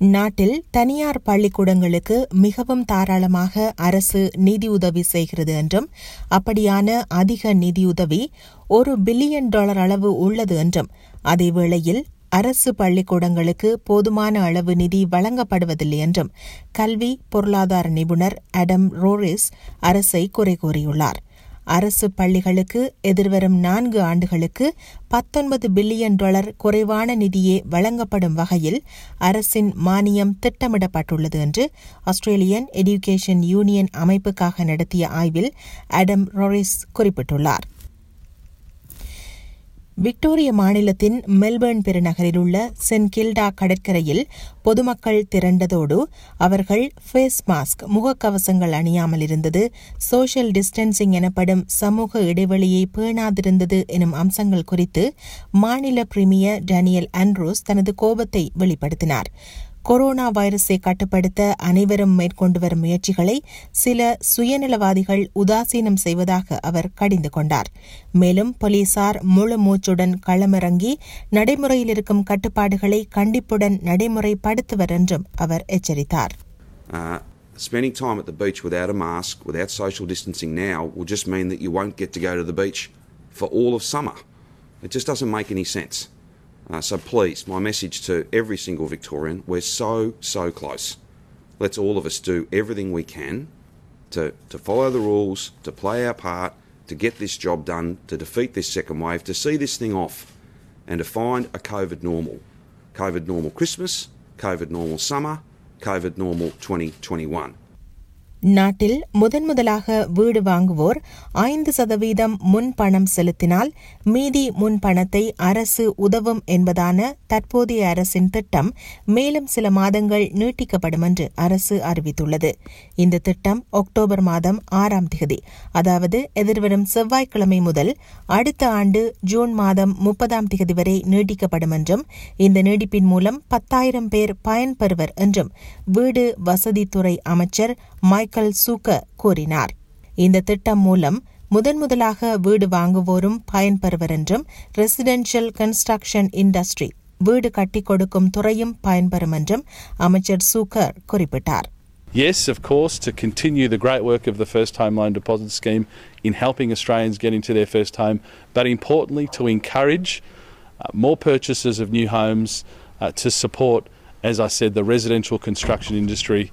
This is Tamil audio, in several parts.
நாட்டில் தனியார் பள்ளிக்கூடங்களுக்கு மிகவும் தாராளமாக அரசு நிதியுதவி செய்கிறது என்றும் அப்படியான அதிக நிதியுதவி ஒரு பில்லியன் டாலர் அளவு உள்ளது என்றும் அதேவேளையில் அரசு பள்ளிக்கூடங்களுக்கு போதுமான அளவு நிதி வழங்கப்படுவதில்லை என்றும் கல்வி பொருளாதார நிபுணர் அடம் ரோரிஸ் அரசை குறை கூறியுள்ளார். அரசு பள்ளிகளுக்கு எதிர்வரும் நான்கு ஆண்டுகளுக்கு பத்தொன்பது பில்லியன் டாலர் குறைவான நிதியே வழங்கப்படும் வகையில் அரசின் மானியம் திட்டமிடப்பட்டுள்ளது என்று ஆஸ்திரேலியன் எடுகேஷன் யூனியன் அமைப்புக்காக நடத்திய ஆய்வில் அடம் ரொரிஸ் குறிப்பிட்டுள்ளார். விக்டோரிய மாநிலத்தின் மெல்பர்ன் பெருநகரில் உள்ள சென்ட் கில்டா கடற்கரையில் பொதுமக்கள் திரண்டதோடு அவர்கள் ஃபேஸ் மாஸ்க் முகக்கவசங்கள் அணியாமல் இருந்தது. சோஷியல் டிஸ்டன்சிங் எனப்படும் சமூக இடைவெளியை பேணாதிருந்தது எனும் அம்சங்கள் குறித்து மாநில பிரிமியர் டேனியல் ஆண்ட்ரூஸ் தனது கோபத்தை வெளிப்படுத்தினார். கொரோனா வைரஸை கட்டுப்படுத்த அனைவரும் மேற்கொண்டு வரும் முயற்சிகளை சில சுயநலவாதிகள் உதாசீனம் செய்வதாக அவர் கடிந்து கொண்டார் மேலும் போலீசார் முழு மூச்சுடன் களமிறங்கி நடைமுறையில் இருக்கும் கட்டுப்பாடுகளை கண்டிப்புடன் நடைமுறைப்படுத்துவர் என்றும் அவர் எச்சரித்தார் spending time at the beach without a mask, without social distancing now, will just mean that you won't get to go to the beach for all of summer. It just doesn't make any sense. Uh, so please, my message to every single Victorian, we're so, so close. Let's all of us do everything we can to, to follow the rules, to play our part, to get this job done, to defeat this second wave, to see this thing off, and to find a COVID normal. COVID normal Christmas, COVID normal summer, COVID normal 2021. நாட்டில் முதன் முதலாக வீடு வாங்குவோர் ஐந்து சதவீதம் முன் பணம் செலுத்தினால் மீதி முன் பணத்தை அரசு உதவும் என்பதான தற்போதைய அரசின் திட்டம் மேலும் சில மாதங்கள் நீட்டிக்கப்படும் என்று அரசு அறிவித்துள்ளது. இந்த திட்டம் அக்டோபர் மாதம் ஆறாம் தேதி அதாவது எதிர்வரும் செவ்வாய்க்கிழமை முதல் அடுத்த ஆண்டு ஜூன் மாதம் முப்பதாம் தேதி வரை நீட்டிக்கப்படும் என்றும் இந்த நீட்டிப்பின் மூலம் பத்தாயிரம் பேர் பயன்பெறுவர் என்றும் வீடு வசதித்துறை அமைச்சர் மைக்கேல் சூக்க கூறினார் இந்த திட்டம் மூலம் முதன் முதலாக வீடு வாங்குவோரும் பயன்பெறுவர் என்றும் ரெசிடென்ஷியல் கன்ஸ்ட்ரக்ஷன் இண்டஸ்ட்ரி வீடு கட்டிக் கொடுக்கும் துறையும் பயன்பெறும் என்றும் அமைச்சர் சூக்கர் குறிப்பிட்டார் Yes, of course, to continue the great work of the First Home Loan Deposit Scheme in helping Australians get into their first home, but importantly to encourage uh, more purchases of new homes uh, to support, as I said, the residential construction industry,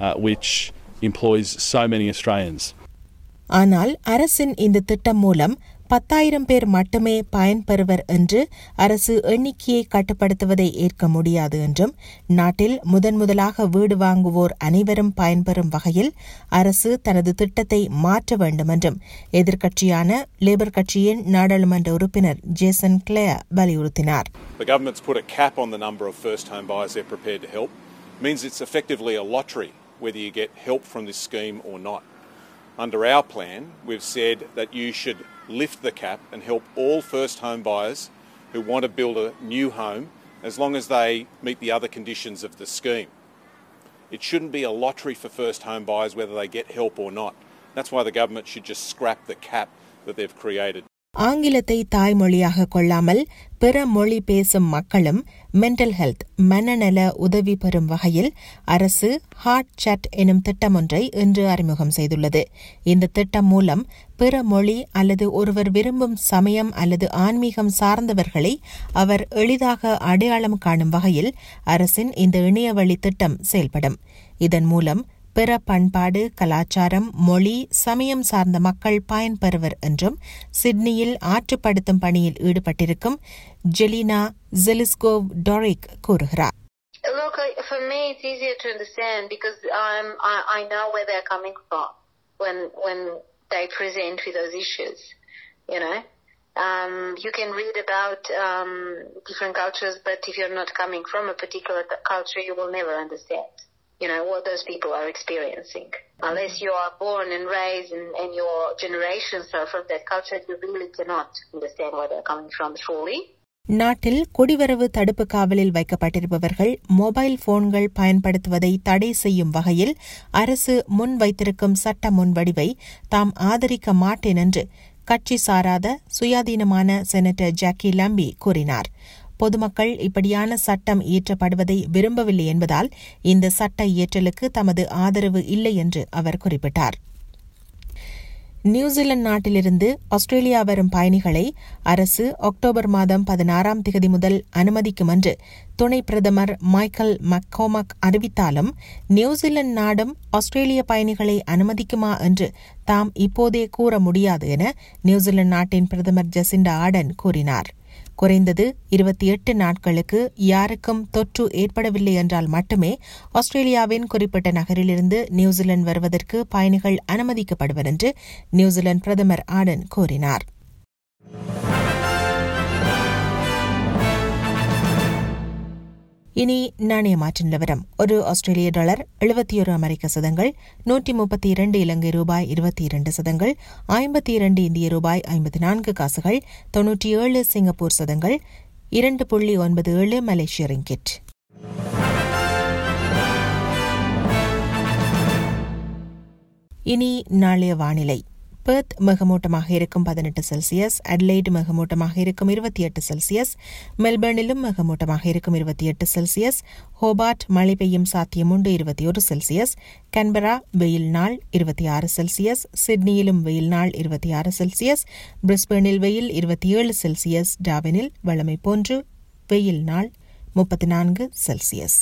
uh, which employs so many Australians. ஆனால் அரசின் இந்த திட்டம் மூலம் பத்தாயிரம் பேர் மட்டுமே பயன்பெறுவர் என்று அரசு எண்ணிக்கையை கட்டுப்படுத்துவதை ஏற்க முடியாது என்றும் நாட்டில் முதன் முதலாக வீடு வாங்குவோர் அனைவரும் பயன்பெறும் வகையில் அரசு தனது திட்டத்தை மாற்ற வேண்டும் என்றும் எதிர்க்கட்சியான லேபர் கட்சியின் நாடாளுமன்ற உறுப்பினர் ஜேசன் கிளேயர் வலியுறுத்தினார் The government's put a cap on the number of first home buyers they're prepared to help. It means it's effectively a lottery whether you get help from this scheme or not. Under our plan, we've said that you should lift the cap and help all first home buyers who want to build a new home as long as they meet the other conditions of the scheme. It shouldn't be a lottery for first home buyers whether they get help or not. That's why the government should just scrap the cap that they've created. ஆங்கிலத்தை தாய்மொழியாக கொள்ளாமல் பிற மொழி பேசும் மக்களும் மென்டல் ஹெல்த் மனநல உதவி பெறும் வகையில் அரசு ஹார்ட் சட் எனும் திட்டம் ஒன்றை இன்று அறிமுகம் செய்துள்ளது. இந்த திட்டம் மூலம் பிற மொழி அல்லது ஒருவர் விரும்பும் சமயம் அல்லது ஆன்மீகம் சார்ந்தவர்களை அவர் எளிதாக அடையாளம் காணும் வகையில் அரசின் இந்த இணையவழி திட்டம் செயல்படும். இதன் மூலம் பிற பண்பாடு கலாச்சாரம் மொழி சமயம் சார்ந்த மக்கள் பயன்பெறுவர் என்றும் சிட்னியில் ஆற்றுப்படுத்தும் பணியில் ஈடுபட்டிருக்கும் ஜெலினா ஜெலிஸ்கோவ் டொரிக் கூறுகிறார் Look, I- for me, it's easier to understand because I'm, I, I know where they're coming from when when they present with those issues. You know, um, you can read about um, different cultures, but if you're not coming from a particular t- culture, you will never understand. You know what those people are experiencing. Unless you are born and raised and, and your generations are from that culture, you really cannot understand where they're coming from fully. நாட்டில் குடிவரவு தடுப்பு காவலில் வைக்கப்பட்டிருப்பவர்கள் மொபைல் போன்கள் பயன்படுத்துவதை தடை செய்யும் வகையில் அரசு முன் வைத்திருக்கும் சட்ட முன்வடிவை தாம் ஆதரிக்க மாட்டேன் என்று கட்சி சாராத சுயாதீனமான செனட்டர் ஜாக்கி லம்பி கூறினார் பொதுமக்கள் இப்படியான சட்டம் இயற்றப்படுவதை விரும்பவில்லை என்பதால் இந்த சட்ட இயற்றலுக்கு தமது ஆதரவு இல்லை என்று அவர் குறிப்பிட்டார். நியூசிலாந்து நாட்டிலிருந்து ஆஸ்திரேலியா வரும் பயணிகளை அரசு அக்டோபர் மாதம் பதினாறாம் தேதி முதல் அனுமதிக்கும் என்று துணை பிரதமர் மைக்கேல் மக்கோமக் அறிவித்தாலும் நியூசிலாந்து நாடும் ஆஸ்திரேலிய பயணிகளை அனுமதிக்குமா என்று தாம் இப்போதே கூற முடியாது என நியூசிலாந்து நாட்டின் பிரதமர் ஜெசிண்டா ஆடன் கூறினார். குறைந்தது இருபத்தி எட்டு நாட்களுக்கு யாருக்கும் தொற்று ஏற்படவில்லை என்றால் மட்டுமே ஆஸ்திரேலியாவின் குறிப்பிட்ட நகரிலிருந்து நியூசிலாந்து வருவதற்கு பயணிகள் அனுமதிக்கப்படுவர் என்று நியூசிலாந்து பிரதமர் ஆடன் கூறினார். இனி நாணய மாற்றின் நிலவரம். ஒரு ஆஸ்திரேலிய டாலர் எழுபத்தி ஒரு அமெரிக்க சதங்கள் நூற்றி முப்பத்தி இரண்டு இலங்கை ரூபாய் இருபத்தி இரண்டு சதங்கள் ஐம்பத்தி இரண்டு இந்திய ரூபாய் ஐம்பத்தி நான்கு காசுகள் தொன்னூற்றி ஏழு சிங்கப்பூர் சதங்கள் இரண்டு புள்ளி ஒன்பது ஏழு மலேசிய ரிங்கிட். இனி நாளைய வானிலை. பெர்த் மிகமூட்டமாக இருக்கும் பதினெட்டு செல்சியஸ் அட்லைட் மிகமூட்டமாக இருக்கும் இருபத்தி எட்டு செல்சியஸ் மெல்பர்னிலும் மிகமூட்டமாக இருக்கும் இருபத்தி எட்டு செல்சியஸ் ஹோபார்ட் மழை பெய்யும் சாத்தியம் உண்டு இருபத்தி ஒரு செல்சியஸ் கன்பரா வெயில் நாள் இருபத்தி ஆறு செல்சியஸ் சிட்னியிலும் வெயில் நாள் இருபத்தி ஆறு செல்சியஸ் பிரிஸ்பேனில் வெயில் இருபத்தி ஏழு செல்சியஸ் டாவினில் வளமை போன்று வெயில் நாள் முப்பத்தி நான்கு செல்சியஸ்